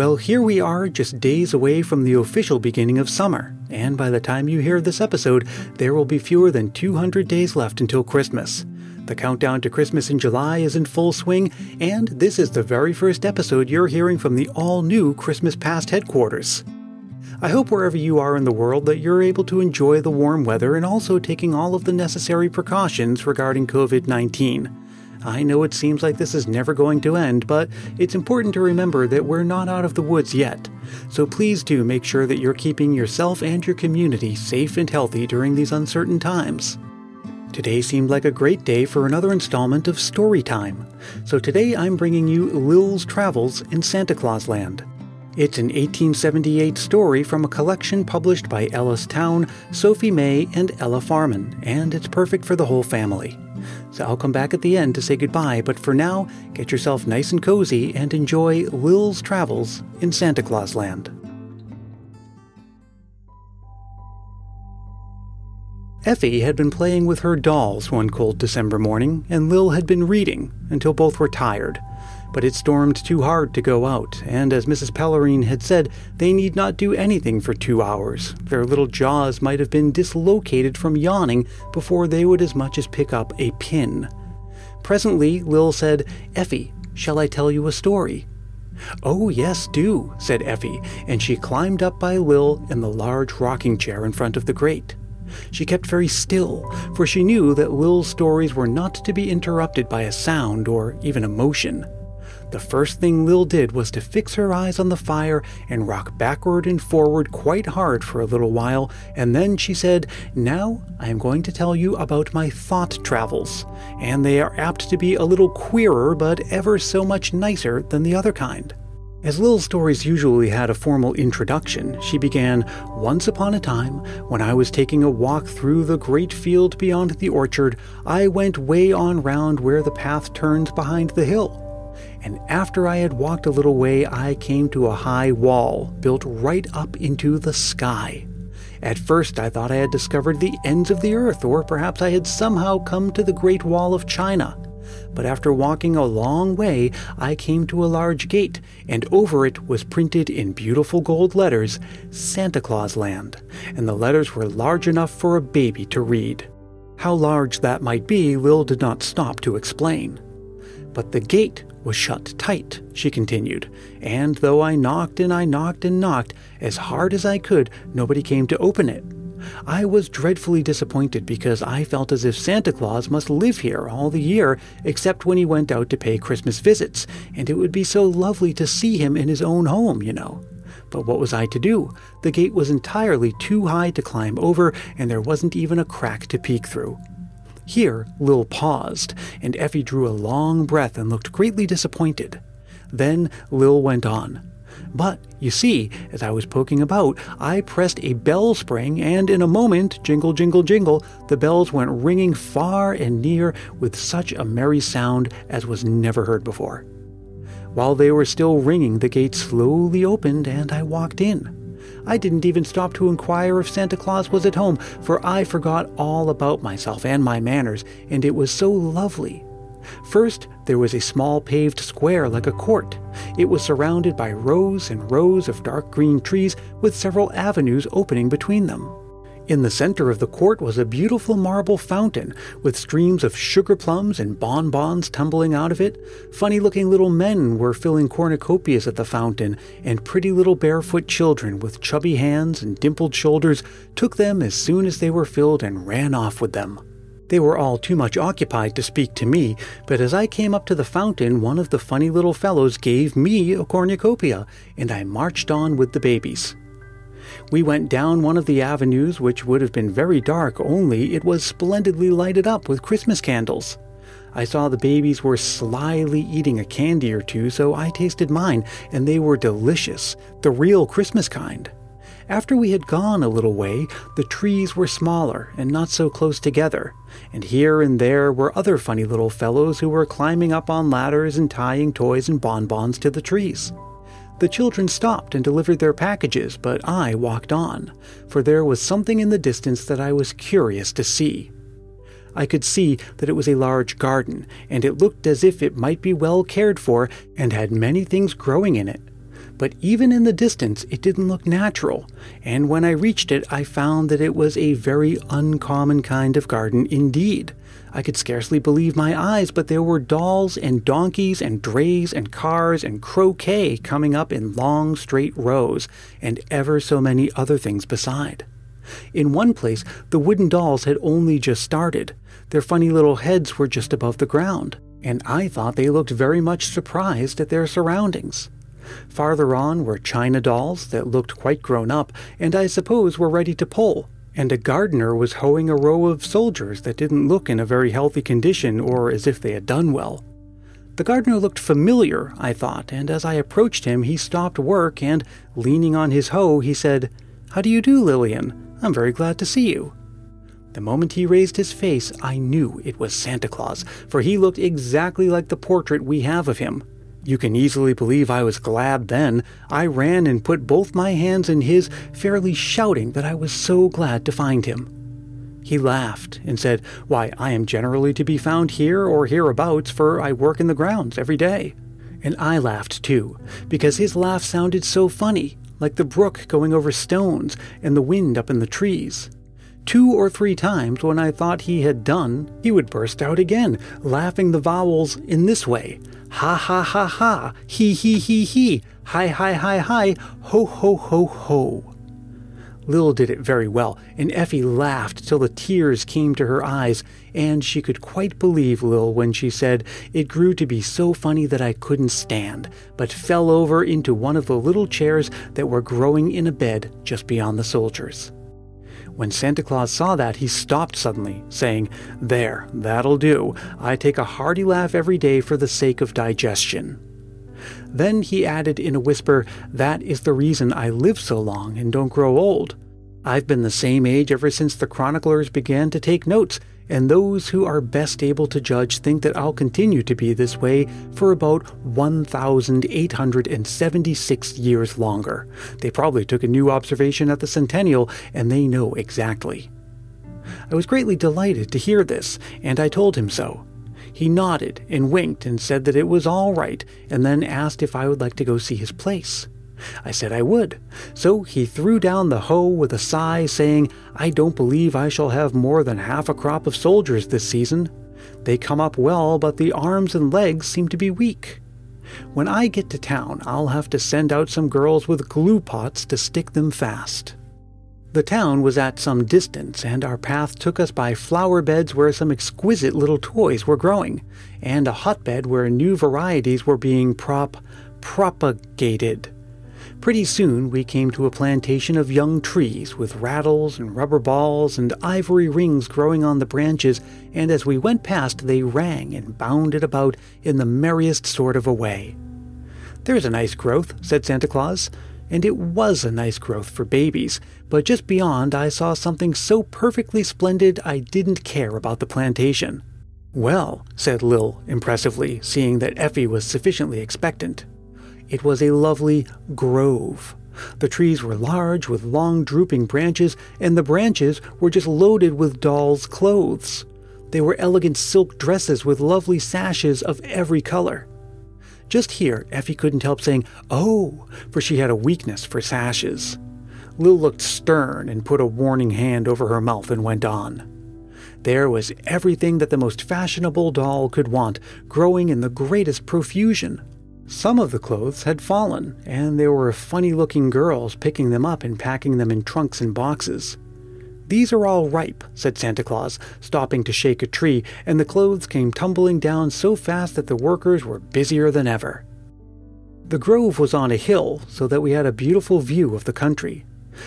Well, here we are, just days away from the official beginning of summer, and by the time you hear this episode, there will be fewer than 200 days left until Christmas. The countdown to Christmas in July is in full swing, and this is the very first episode you're hearing from the all new Christmas Past headquarters. I hope wherever you are in the world that you're able to enjoy the warm weather and also taking all of the necessary precautions regarding COVID 19. I know it seems like this is never going to end, but it's important to remember that we're not out of the woods yet. So please do make sure that you're keeping yourself and your community safe and healthy during these uncertain times. Today seemed like a great day for another installment of Story Time. So today I'm bringing you Lil's Travels in Santa Claus Land. It's an 1878 story from a collection published by Ellis Towne, Sophie May, and Ella Farman, and it's perfect for the whole family. So I'll come back at the end to say goodbye, but for now, get yourself nice and cozy and enjoy Lil's Travels in Santa Claus Land. Effie had been playing with her dolls one cold December morning, and Lil had been reading until both were tired but it stormed too hard to go out, and as Mrs. Pellerine had said, they need not do anything for two hours. Their little jaws might have been dislocated from yawning before they would as much as pick up a pin. Presently, Lil said, Effie, shall I tell you a story? Oh, yes, do, said Effie, and she climbed up by Lil in the large rocking chair in front of the grate. She kept very still, for she knew that Lil's stories were not to be interrupted by a sound or even a motion. The first thing Lil did was to fix her eyes on the fire and rock backward and forward quite hard for a little while, and then she said, Now I am going to tell you about my thought travels, and they are apt to be a little queerer but ever so much nicer than the other kind. As Lil's stories usually had a formal introduction, she began, Once upon a time, when I was taking a walk through the great field beyond the orchard, I went way on round where the path turns behind the hill and after I had walked a little way, I came to a high wall built right up into the sky. At first, I thought I had discovered the ends of the earth, or perhaps I had somehow come to the Great Wall of China. But after walking a long way, I came to a large gate, and over it was printed in beautiful gold letters, Santa Claus Land, and the letters were large enough for a baby to read. How large that might be, Lil did not stop to explain. But the gate was shut tight, she continued, and though I knocked and I knocked and knocked as hard as I could, nobody came to open it. I was dreadfully disappointed because I felt as if Santa Claus must live here all the year except when he went out to pay Christmas visits, and it would be so lovely to see him in his own home, you know. But what was I to do? The gate was entirely too high to climb over, and there wasn't even a crack to peek through. Here, Lil paused, and Effie drew a long breath and looked greatly disappointed. Then Lil went on. But, you see, as I was poking about, I pressed a bell spring, and in a moment, jingle, jingle, jingle, the bells went ringing far and near with such a merry sound as was never heard before. While they were still ringing, the gate slowly opened, and I walked in. I didn't even stop to inquire if Santa Claus was at home, for I forgot all about myself and my manners, and it was so lovely. First, there was a small paved square like a court. It was surrounded by rows and rows of dark green trees with several avenues opening between them. In the center of the court was a beautiful marble fountain with streams of sugar plums and bonbons tumbling out of it. Funny looking little men were filling cornucopias at the fountain, and pretty little barefoot children with chubby hands and dimpled shoulders took them as soon as they were filled and ran off with them. They were all too much occupied to speak to me, but as I came up to the fountain, one of the funny little fellows gave me a cornucopia, and I marched on with the babies. We went down one of the avenues, which would have been very dark, only it was splendidly lighted up with Christmas candles. I saw the babies were slyly eating a candy or two, so I tasted mine, and they were delicious, the real Christmas kind. After we had gone a little way, the trees were smaller and not so close together, and here and there were other funny little fellows who were climbing up on ladders and tying toys and bonbons to the trees. The children stopped and delivered their packages, but I walked on, for there was something in the distance that I was curious to see. I could see that it was a large garden, and it looked as if it might be well cared for and had many things growing in it. but even in the distance it didn't look natural, and when I reached it I found that it was a very uncommon kind of garden indeed. I could scarcely believe my eyes, but there were dolls and donkeys and drays and cars and croquet coming up in long straight rows, and ever so many other things beside. In one place, the wooden dolls had only just started. Their funny little heads were just above the ground, and I thought they looked very much surprised at their surroundings. Farther on were china dolls that looked quite grown up, and I suppose were ready to pull, and a gardener was hoeing a row of soldiers that didn't look in a very healthy condition or as if they had done well. The gardener looked familiar, I thought, and as I approached him, he stopped work and, leaning on his hoe, he said, How do you do, Lillian? I'm very glad to see you. The moment he raised his face, I knew it was Santa Claus, for he looked exactly like the portrait we have of him. You can easily believe I was glad then. I ran and put both my hands in his, fairly shouting that I was so glad to find him. He laughed and said, Why, I am generally to be found here or hereabouts, for I work in the grounds every day. And I laughed too, because his laugh sounded so funny, like the brook going over stones and the wind up in the trees. Two or three times, when I thought he had done, he would burst out again, laughing the vowels in this way Ha ha ha ha, he he he he, hi hi hi hi, ho ho ho ho. Lil did it very well, and Effie laughed till the tears came to her eyes, and she could quite believe Lil when she said it grew to be so funny that I couldn't stand, but fell over into one of the little chairs that were growing in a bed just beyond the soldiers. When Santa Claus saw that, he stopped suddenly, saying, There, that'll do. I take a hearty laugh every day for the sake of digestion. Then he added in a whisper, That is the reason I live so long and don't grow old. I've been the same age ever since the chroniclers began to take notes, and those who are best able to judge think that I'll continue to be this way for about 1,876 years longer. They probably took a new observation at the centennial, and they know exactly. I was greatly delighted to hear this, and I told him so. He nodded and winked and said that it was all right, and then asked if I would like to go see his place. I said I would. So he threw down the hoe with a sigh, saying, I don't believe I shall have more than half a crop of soldiers this season. They come up well, but the arms and legs seem to be weak. When I get to town, I'll have to send out some girls with glue pots to stick them fast. The town was at some distance, and our path took us by flower beds where some exquisite little toys were growing, and a hotbed where new varieties were being prop propagated. Pretty soon we came to a plantation of young trees with rattles and rubber balls and ivory rings growing on the branches, and as we went past they rang and bounded about in the merriest sort of a way. There's a nice growth, said Santa Claus, and it was a nice growth for babies, but just beyond I saw something so perfectly splendid I didn't care about the plantation. Well, said Lil impressively, seeing that Effie was sufficiently expectant. It was a lovely grove. The trees were large with long drooping branches, and the branches were just loaded with dolls' clothes. They were elegant silk dresses with lovely sashes of every color. Just here, Effie couldn't help saying, Oh, for she had a weakness for sashes. Lil looked stern and put a warning hand over her mouth and went on. There was everything that the most fashionable doll could want, growing in the greatest profusion. Some of the clothes had fallen, and there were funny looking girls picking them up and packing them in trunks and boxes. These are all ripe, said Santa Claus, stopping to shake a tree, and the clothes came tumbling down so fast that the workers were busier than ever. The grove was on a hill, so that we had a beautiful view of the country.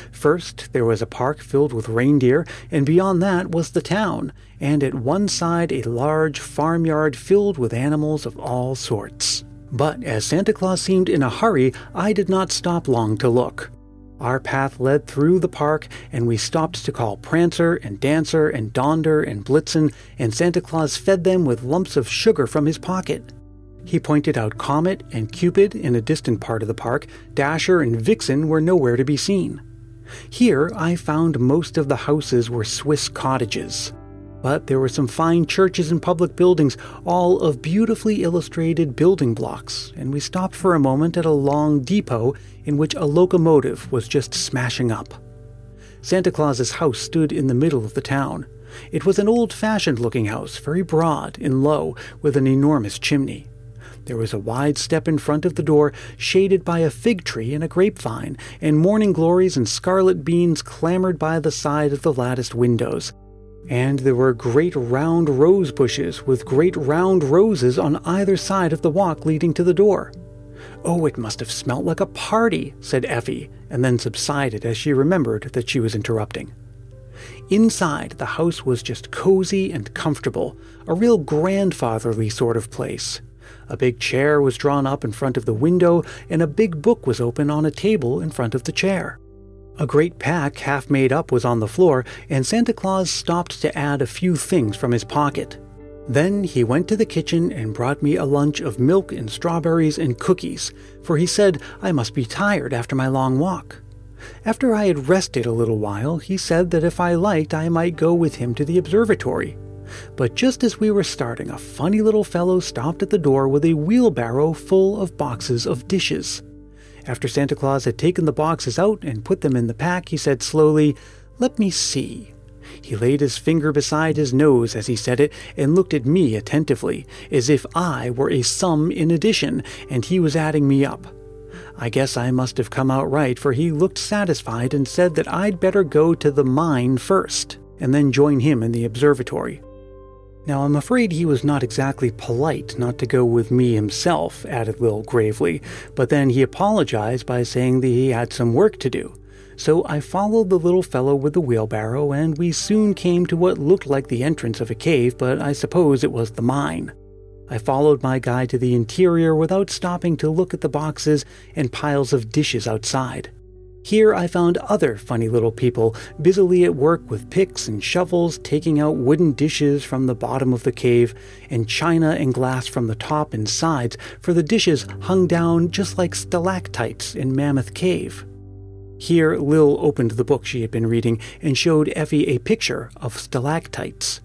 First, there was a park filled with reindeer, and beyond that was the town, and at one side a large farmyard filled with animals of all sorts. But as Santa Claus seemed in a hurry, I did not stop long to look. Our path led through the park, and we stopped to call Prancer and Dancer and Donder and Blitzen, and Santa Claus fed them with lumps of sugar from his pocket. He pointed out Comet and Cupid in a distant part of the park. Dasher and Vixen were nowhere to be seen. Here I found most of the houses were Swiss cottages. But there were some fine churches and public buildings, all of beautifully illustrated building blocks, and we stopped for a moment at a long depot in which a locomotive was just smashing up. Santa Claus's house stood in the middle of the town. It was an old fashioned looking house, very broad and low, with an enormous chimney. There was a wide step in front of the door, shaded by a fig tree and a grapevine, and morning glories and scarlet beans clambered by the side of the latticed windows. And there were great round rose bushes with great round roses on either side of the walk leading to the door. Oh, it must have smelt like a party, said Effie, and then subsided as she remembered that she was interrupting. Inside, the house was just cozy and comfortable, a real grandfatherly sort of place. A big chair was drawn up in front of the window, and a big book was open on a table in front of the chair. A great pack, half made up, was on the floor, and Santa Claus stopped to add a few things from his pocket. Then he went to the kitchen and brought me a lunch of milk and strawberries and cookies, for he said I must be tired after my long walk. After I had rested a little while, he said that if I liked, I might go with him to the observatory. But just as we were starting, a funny little fellow stopped at the door with a wheelbarrow full of boxes of dishes. After Santa Claus had taken the boxes out and put them in the pack, he said slowly, Let me see. He laid his finger beside his nose as he said it and looked at me attentively, as if I were a sum in addition and he was adding me up. I guess I must have come out right, for he looked satisfied and said that I'd better go to the mine first, and then join him in the observatory. Now, I'm afraid he was not exactly polite not to go with me himself, added Lil gravely, but then he apologized by saying that he had some work to do. So I followed the little fellow with the wheelbarrow, and we soon came to what looked like the entrance of a cave, but I suppose it was the mine. I followed my guide to the interior without stopping to look at the boxes and piles of dishes outside. Here I found other funny little people busily at work with picks and shovels, taking out wooden dishes from the bottom of the cave and china and glass from the top and sides, for the dishes hung down just like stalactites in Mammoth Cave. Here Lil opened the book she had been reading and showed Effie a picture of stalactites.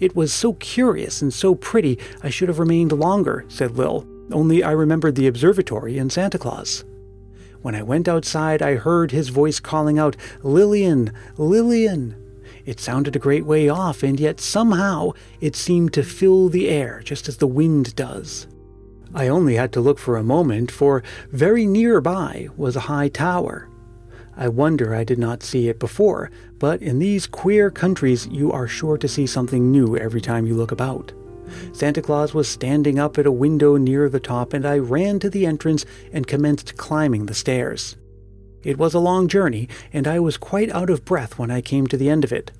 It was so curious and so pretty, I should have remained longer, said Lil, only I remembered the observatory and Santa Claus. When I went outside, I heard his voice calling out, Lillian, Lillian. It sounded a great way off, and yet somehow it seemed to fill the air just as the wind does. I only had to look for a moment, for very nearby was a high tower. I wonder I did not see it before, but in these queer countries you are sure to see something new every time you look about. Santa Claus was standing up at a window near the top, and I ran to the entrance and commenced climbing the stairs. It was a long journey, and I was quite out of breath when I came to the end of it.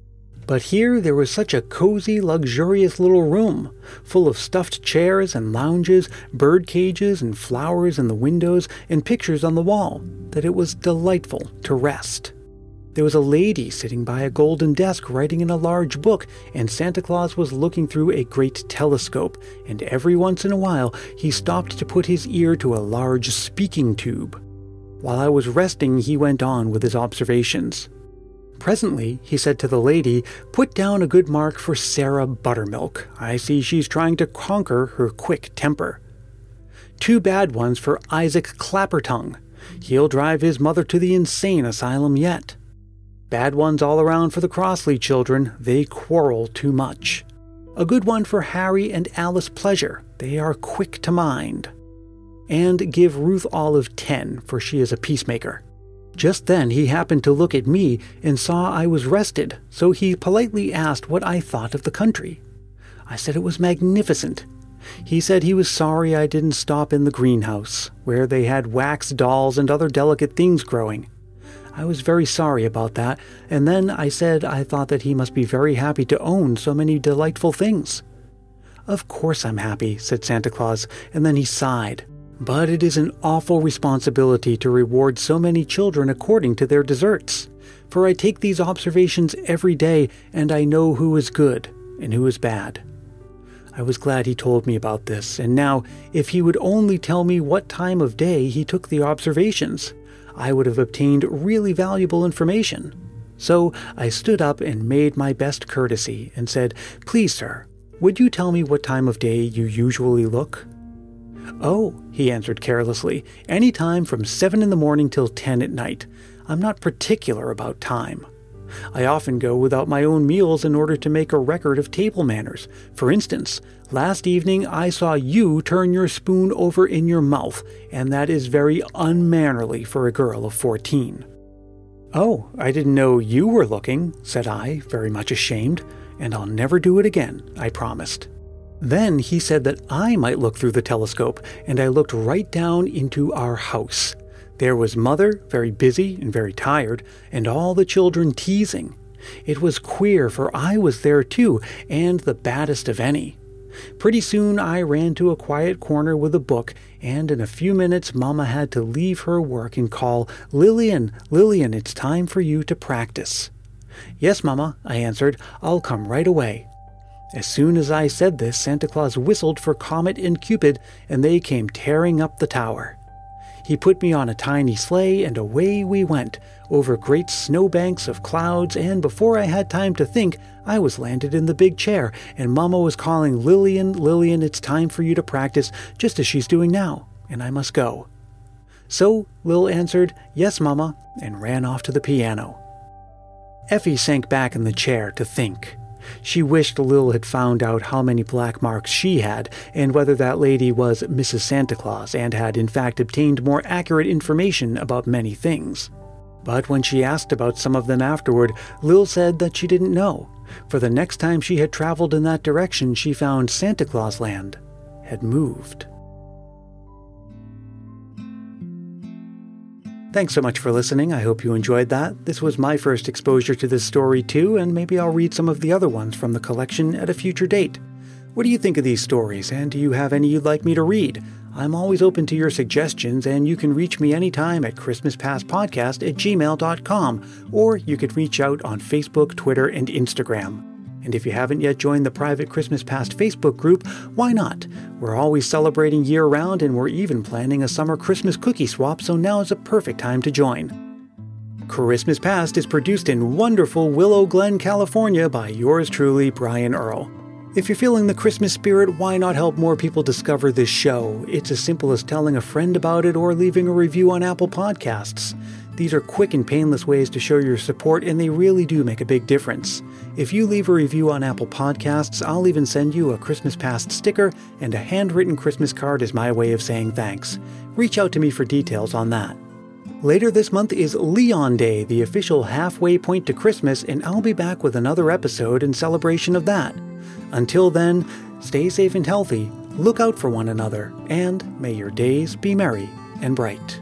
But here there was such a cozy, luxurious little room, full of stuffed chairs and lounges, bird cages and flowers in the windows, and pictures on the wall, that it was delightful to rest. There was a lady sitting by a golden desk writing in a large book, and Santa Claus was looking through a great telescope, and every once in a while he stopped to put his ear to a large speaking tube. While I was resting, he went on with his observations. Presently, he said to the lady, Put down a good mark for Sarah Buttermilk. I see she's trying to conquer her quick temper. Two bad ones for Isaac Clappertongue. He'll drive his mother to the insane asylum yet. Bad ones all around for the Crossley children. They quarrel too much. A good one for Harry and Alice Pleasure. They are quick to mind. And give Ruth Olive 10, for she is a peacemaker. Just then he happened to look at me and saw I was rested, so he politely asked what I thought of the country. I said it was magnificent. He said he was sorry I didn't stop in the greenhouse, where they had wax dolls and other delicate things growing. I was very sorry about that, and then I said I thought that he must be very happy to own so many delightful things. Of course I'm happy, said Santa Claus, and then he sighed. But it is an awful responsibility to reward so many children according to their deserts. For I take these observations every day, and I know who is good and who is bad. I was glad he told me about this, and now, if he would only tell me what time of day he took the observations, I would have obtained really valuable information. So I stood up and made my best courtesy and said, Please, sir, would you tell me what time of day you usually look? Oh, he answered carelessly, any time from seven in the morning till ten at night. I'm not particular about time. I often go without my own meals in order to make a record of table manners. For instance, last evening I saw you turn your spoon over in your mouth, and that is very unmannerly for a girl of fourteen. Oh, I didn't know you were looking, said I, very much ashamed, and I'll never do it again, I promised. Then he said that I might look through the telescope, and I looked right down into our house. There was mother, very busy and very tired, and all the children teasing. It was queer, for I was there too, and the baddest of any. Pretty soon I ran to a quiet corner with a book, and in a few minutes Mamma had to leave her work and call, Lillian, Lillian, it's time for you to practice. Yes, Mamma, I answered, I'll come right away. As soon as I said this, Santa Claus whistled for Comet and Cupid, and they came tearing up the tower. He put me on a tiny sleigh, and away we went, over great snowbanks of clouds, and before I had time to think, I was landed in the big chair, and Mamma was calling, Lillian, Lillian, it's time for you to practice, just as she's doing now, and I must go. So Lil answered, Yes, Mamma, and ran off to the piano. Effie sank back in the chair to think. She wished Lil had found out how many black marks she had, and whether that lady was Mrs. Santa Claus and had in fact obtained more accurate information about many things. But when she asked about some of them afterward, Lil said that she didn't know, for the next time she had traveled in that direction, she found Santa Claus Land had moved. Thanks so much for listening. I hope you enjoyed that. This was my first exposure to this story, too, and maybe I'll read some of the other ones from the collection at a future date. What do you think of these stories, and do you have any you'd like me to read? I'm always open to your suggestions, and you can reach me anytime at ChristmasPastPodcast at gmail.com, or you could reach out on Facebook, Twitter, and Instagram. And if you haven't yet joined the private Christmas Past Facebook group, why not? We're always celebrating year round and we're even planning a summer Christmas cookie swap, so now is a perfect time to join. Christmas Past is produced in wonderful Willow Glen, California by yours truly, Brian Earl. If you're feeling the Christmas spirit, why not help more people discover this show? It's as simple as telling a friend about it or leaving a review on Apple Podcasts. These are quick and painless ways to show your support, and they really do make a big difference. If you leave a review on Apple Podcasts, I'll even send you a Christmas Past sticker, and a handwritten Christmas card is my way of saying thanks. Reach out to me for details on that. Later this month is Leon Day, the official halfway point to Christmas, and I'll be back with another episode in celebration of that. Until then, stay safe and healthy, look out for one another, and may your days be merry and bright.